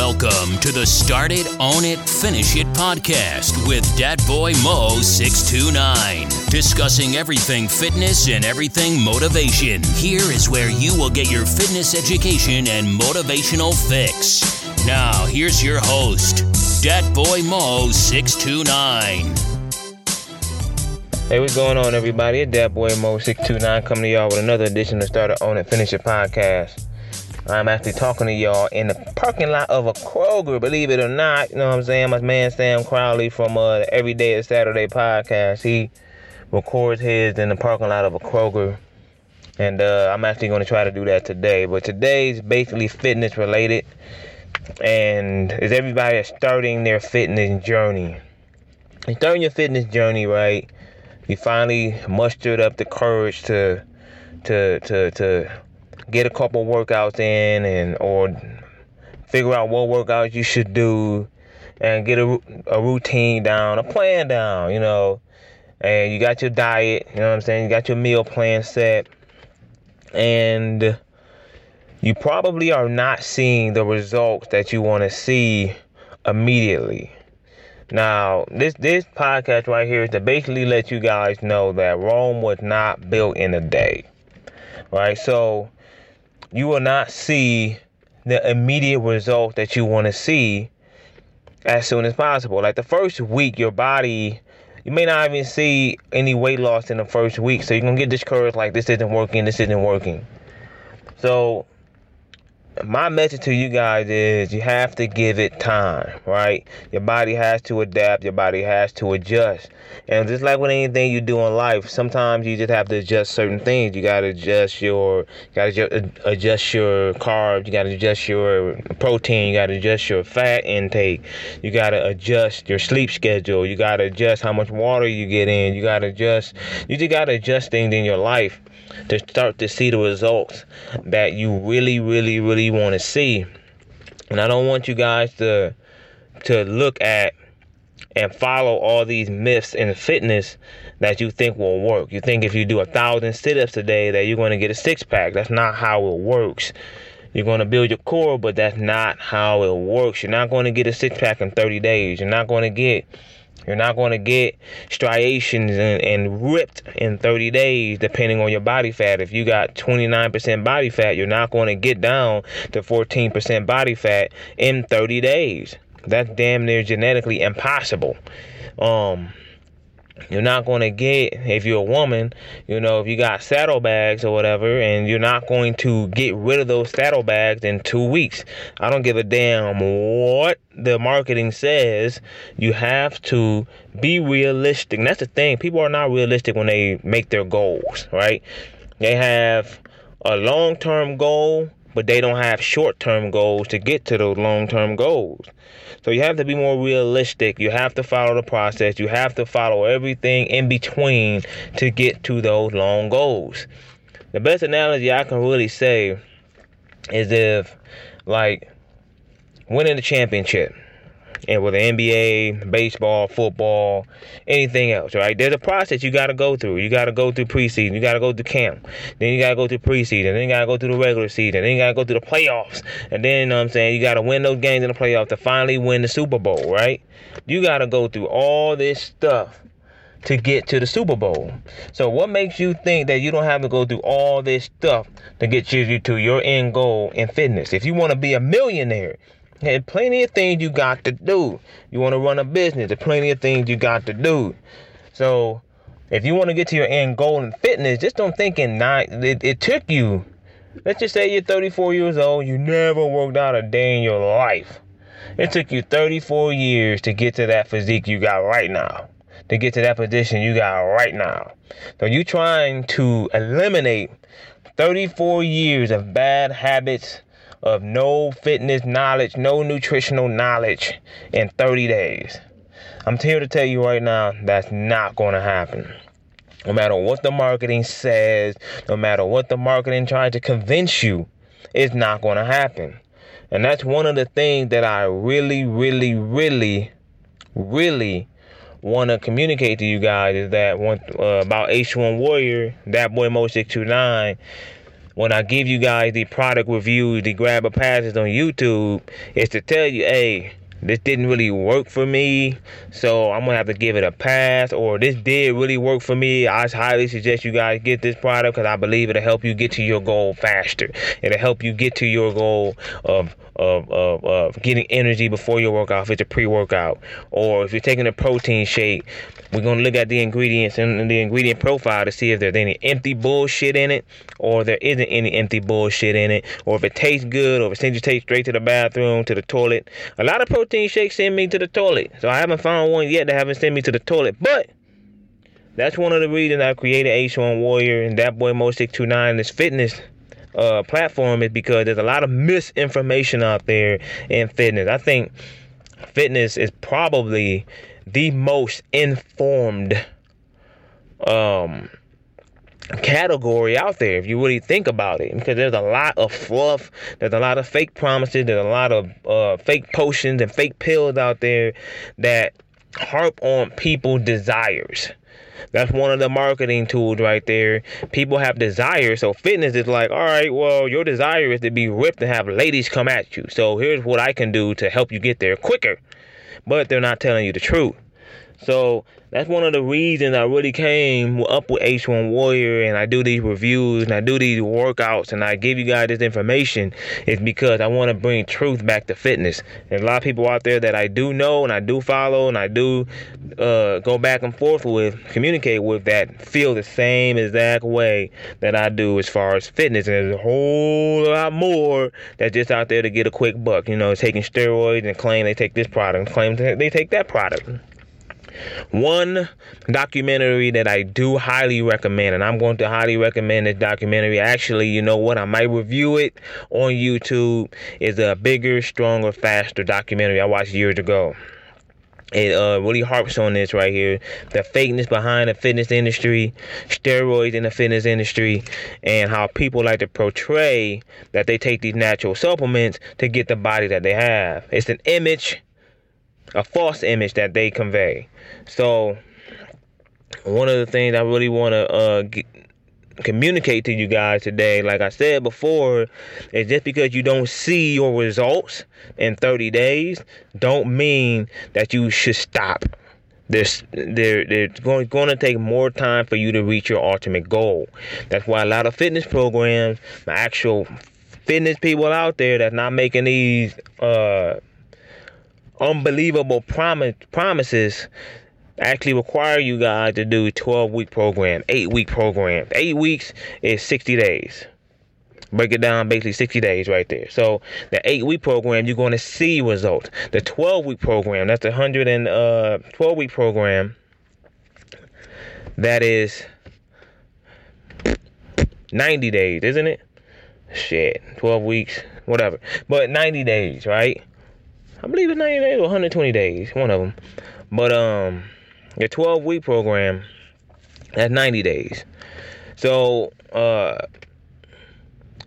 Welcome to the Start It, Own It, Finish It podcast with Dat Boy Mo 629. Discussing everything fitness and everything motivation. Here is where you will get your fitness education and motivational fix. Now, here's your host, Dat Boy Mo 629. Hey, what's going on, everybody? It's Dat Boy Mo 629 coming to y'all with another edition of Start It, Own It, Finish It podcast. I'm actually talking to y'all in the parking lot of a Kroger, believe it or not. You know what I'm saying? My man Sam Crowley from uh, the Everyday is Saturday podcast. He records his in the parking lot of a Kroger. And uh, I'm actually going to try to do that today. But today's basically fitness related. And is everybody starting their fitness journey? You're starting your fitness journey, right? You finally mustered up the courage to to to to get a couple workouts in and or figure out what workouts you should do and get a, a routine down, a plan down, you know. And you got your diet, you know what I'm saying? You got your meal plan set. And you probably are not seeing the results that you want to see immediately. Now, this this podcast right here is to basically let you guys know that Rome was not built in a day. Right? So you will not see the immediate result that you want to see as soon as possible. Like the first week, your body, you may not even see any weight loss in the first week. So you're going to get discouraged like this isn't working, this isn't working. So my message to you guys is you have to give it time, right? Your body has to adapt, your body has to adjust. And just like with anything you do in life, sometimes you just have to adjust certain things. You gotta adjust your gotta adjust your carbs, you gotta adjust your protein, you gotta adjust your fat intake, you gotta adjust your sleep schedule, you gotta adjust how much water you get in, you gotta adjust you just gotta adjust things in your life to start to see the results that you really, really, really want to see. And I don't want you guys to to look at and follow all these myths in fitness that you think will work. You think if you do a thousand sit-ups a day that you're going to get a six pack. That's not how it works. You're going to build your core, but that's not how it works. You're not going to get a six pack in 30 days. You're not going to get you're not going to get striations and, and, ripped in 30 days, depending on your body fat. If you got 29% body fat, you're not going to get down to 14% body fat in 30 days. That's damn near genetically impossible. Um, you're not going to get, if you're a woman, you know, if you got saddlebags or whatever, and you're not going to get rid of those saddlebags in two weeks. I don't give a damn what the marketing says. You have to be realistic. And that's the thing. People are not realistic when they make their goals, right? They have a long term goal, but they don't have short term goals to get to those long term goals. So you have to be more realistic. You have to follow the process. You have to follow everything in between to get to those long goals. The best analogy I can really say is if, like, winning the championship and with the NBA, baseball, football, anything else, right? There's a process you got to go through. You got to go through preseason. You got to go through camp. Then you got to go through preseason. Then you got to go through the regular season. Then you got to go through the playoffs. And then, you know what I'm saying, you got to win those games in the playoffs to finally win the Super Bowl, right? You got to go through all this stuff to get to the Super Bowl. So what makes you think that you don't have to go through all this stuff to get you to your end goal in fitness? If you want to be a millionaire, there's plenty of things you got to do. You want to run a business, there's plenty of things you got to do. So if you want to get to your end goal in fitness, just don't think in nine it, it took you. Let's just say you're 34 years old, you never worked out a day in your life. It took you 34 years to get to that physique you got right now. To get to that position you got right now. So you trying to eliminate 34 years of bad habits, of no fitness knowledge, no nutritional knowledge in 30 days. I'm here to tell you right now that's not going to happen. No matter what the marketing says, no matter what the marketing tries to convince you, it's not going to happen. And that's one of the things that I really, really, really, really want to communicate to you guys is that one uh, about Ace1 Warrior, Dat Boy Mo 629 when I give you guys the product reviews, the grabber passes on YouTube, is to tell you, hey, this didn't really work for me, so I'm gonna have to give it a pass. Or this did really work for me. I highly suggest you guys get this product because I believe it'll help you get to your goal faster. It'll help you get to your goal of of, of, of getting energy before your workout if it's a pre-workout. Or if you're taking a protein shake, we're gonna look at the ingredients and the ingredient profile to see if there's any empty bullshit in it, or there isn't any empty bullshit in it, or if it tastes good, or if it sends you taste straight to the bathroom, to the toilet. A lot of protein shakes send me to the toilet, so I haven't found one yet that haven't sent me to the toilet, but. That's one of the reasons I created Ace1 Warrior and Dat Boy Mo 629 this fitness uh, platform is because there's a lot of misinformation out there in fitness. I think fitness is probably the most informed um, category out there if you really think about it because there's a lot of fluff there's a lot of fake promises there's a lot of uh, fake potions and fake pills out there that harp on people's desires that's one of the marketing tools right there. People have desires. So fitness is like, all right, well, your desire is to be ripped and have ladies come at you. So here's what I can do to help you get there quicker. But they're not telling you the truth. So that's one of the reasons I really came up with Ace1 Warrior and I do these reviews and I do these workouts and I give you guys this information is because I want to bring truth back to fitness. There's a lot of people out there that I do know and I do follow and I do uh, go back and forth with, communicate with that feel the same exact way that I do as far as fitness. And there's a whole lot more that's just out there to get a quick buck. You know, taking steroids and claim they take this product and claim they take that product. One documentary that I do highly recommend, and I'm going to highly recommend this documentary. Actually, you know what? I might review it on YouTube. Is a bigger, stronger, faster documentary I watched years ago. It uh, really harps on this right here the fakeness behind the fitness industry, steroids in the fitness industry, and how people like to portray that they take these natural supplements to get the body that they have. It's an image a false image that they convey. So, one of the things I really want to uh, communicate to you guys today, like I said before, is just because you don't see your results in 30 days, don't mean that you should stop. There's there there's going, going to take more time for you to reach your ultimate goal. That's why a lot of fitness programs, my actual fitness people out there that's not making these uh unbelievable promise, promises actually require you guys to do 12 week program, 8 week program. 8 weeks is 60 days. Break it down basically 60 days right there. So the 8 week program you're going to see results. The 12 week program, that's the 112 uh, week program that is 90 days, isn't it? Shit, 12 weeks, whatever. But 90 days, right? I believe it's 90 days or 120 days, one of them. But um, your 12 week program, that's 90 days. So uh,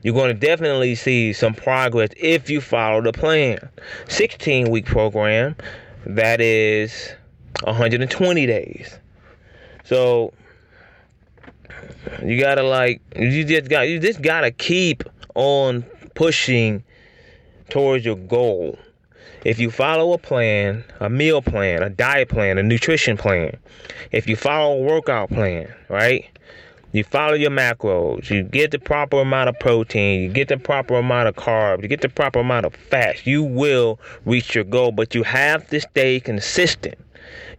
you're going to definitely see some progress if you follow the plan. 16 week program, that is 120 days. So you gotta like you just got you just gotta keep on pushing towards your goal if you follow a plan, a meal plan, a diet plan, a nutrition plan, if you follow a workout plan, right? You follow your macros, you get the proper amount of protein, you get the proper amount of carbs, you get the proper amount of fats, you will reach your goal, but you have to stay consistent.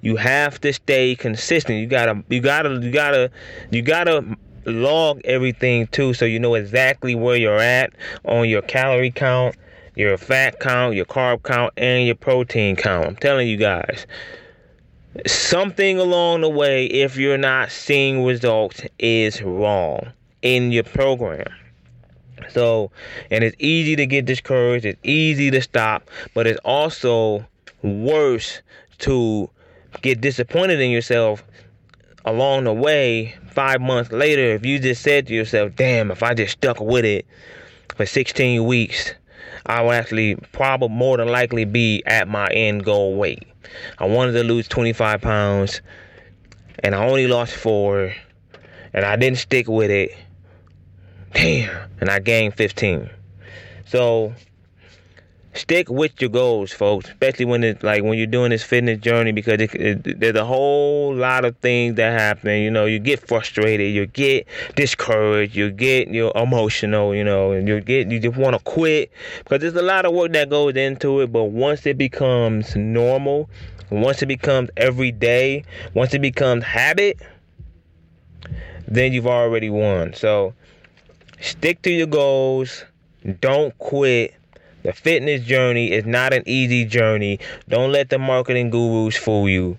You have to stay consistent. You gotta, you gotta, you gotta, you gotta log everything too so you know exactly where you're at on your calorie count your fat count, your carb count, and your protein count. I'm telling you guys, something along the way, if you're not seeing results, is wrong in your program. So, and it's easy to get discouraged, it's easy to stop, but it's also worse to get disappointed in yourself along the way five months later if you just said to yourself, damn, if I just stuck with it for 16 weeks, I will actually probably more than likely be at my end goal weight. I wanted to lose 25 pounds and I only lost four and I didn't stick with it. Damn. And I gained 15. So stick with your goals, folks. Especially when it's like when you're doing this fitness journey, because it, it, there's a whole lot of things that happen. You know, you get frustrated, you get discouraged, you get you emotional. You know, and you get you just want to quit because there's a lot of work that goes into it. But once it becomes normal, once it becomes every day, once it becomes habit, then you've already won. So stick to your goals. Don't quit the fitness journey is not an easy journey. Don't let the marketing gurus fool you.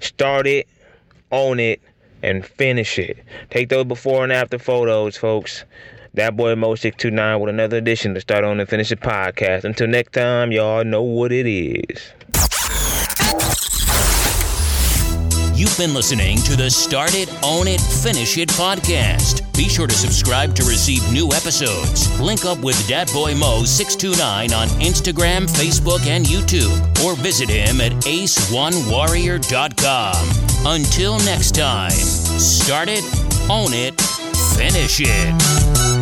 Start it, own it, and finish it. Take those before and after photos, folks. Dat Boy Mo629 with another edition to start on and finish the podcast. Until next time, y'all know what it is. You've been listening to the Start It, Own It, Finish It podcast. Be sure to subscribe to receive new episodes. Link up with Boy Mo629 on Instagram, Facebook, and YouTube, or visit him at ace1warrior.com. Until next time, start it, own it, finish it.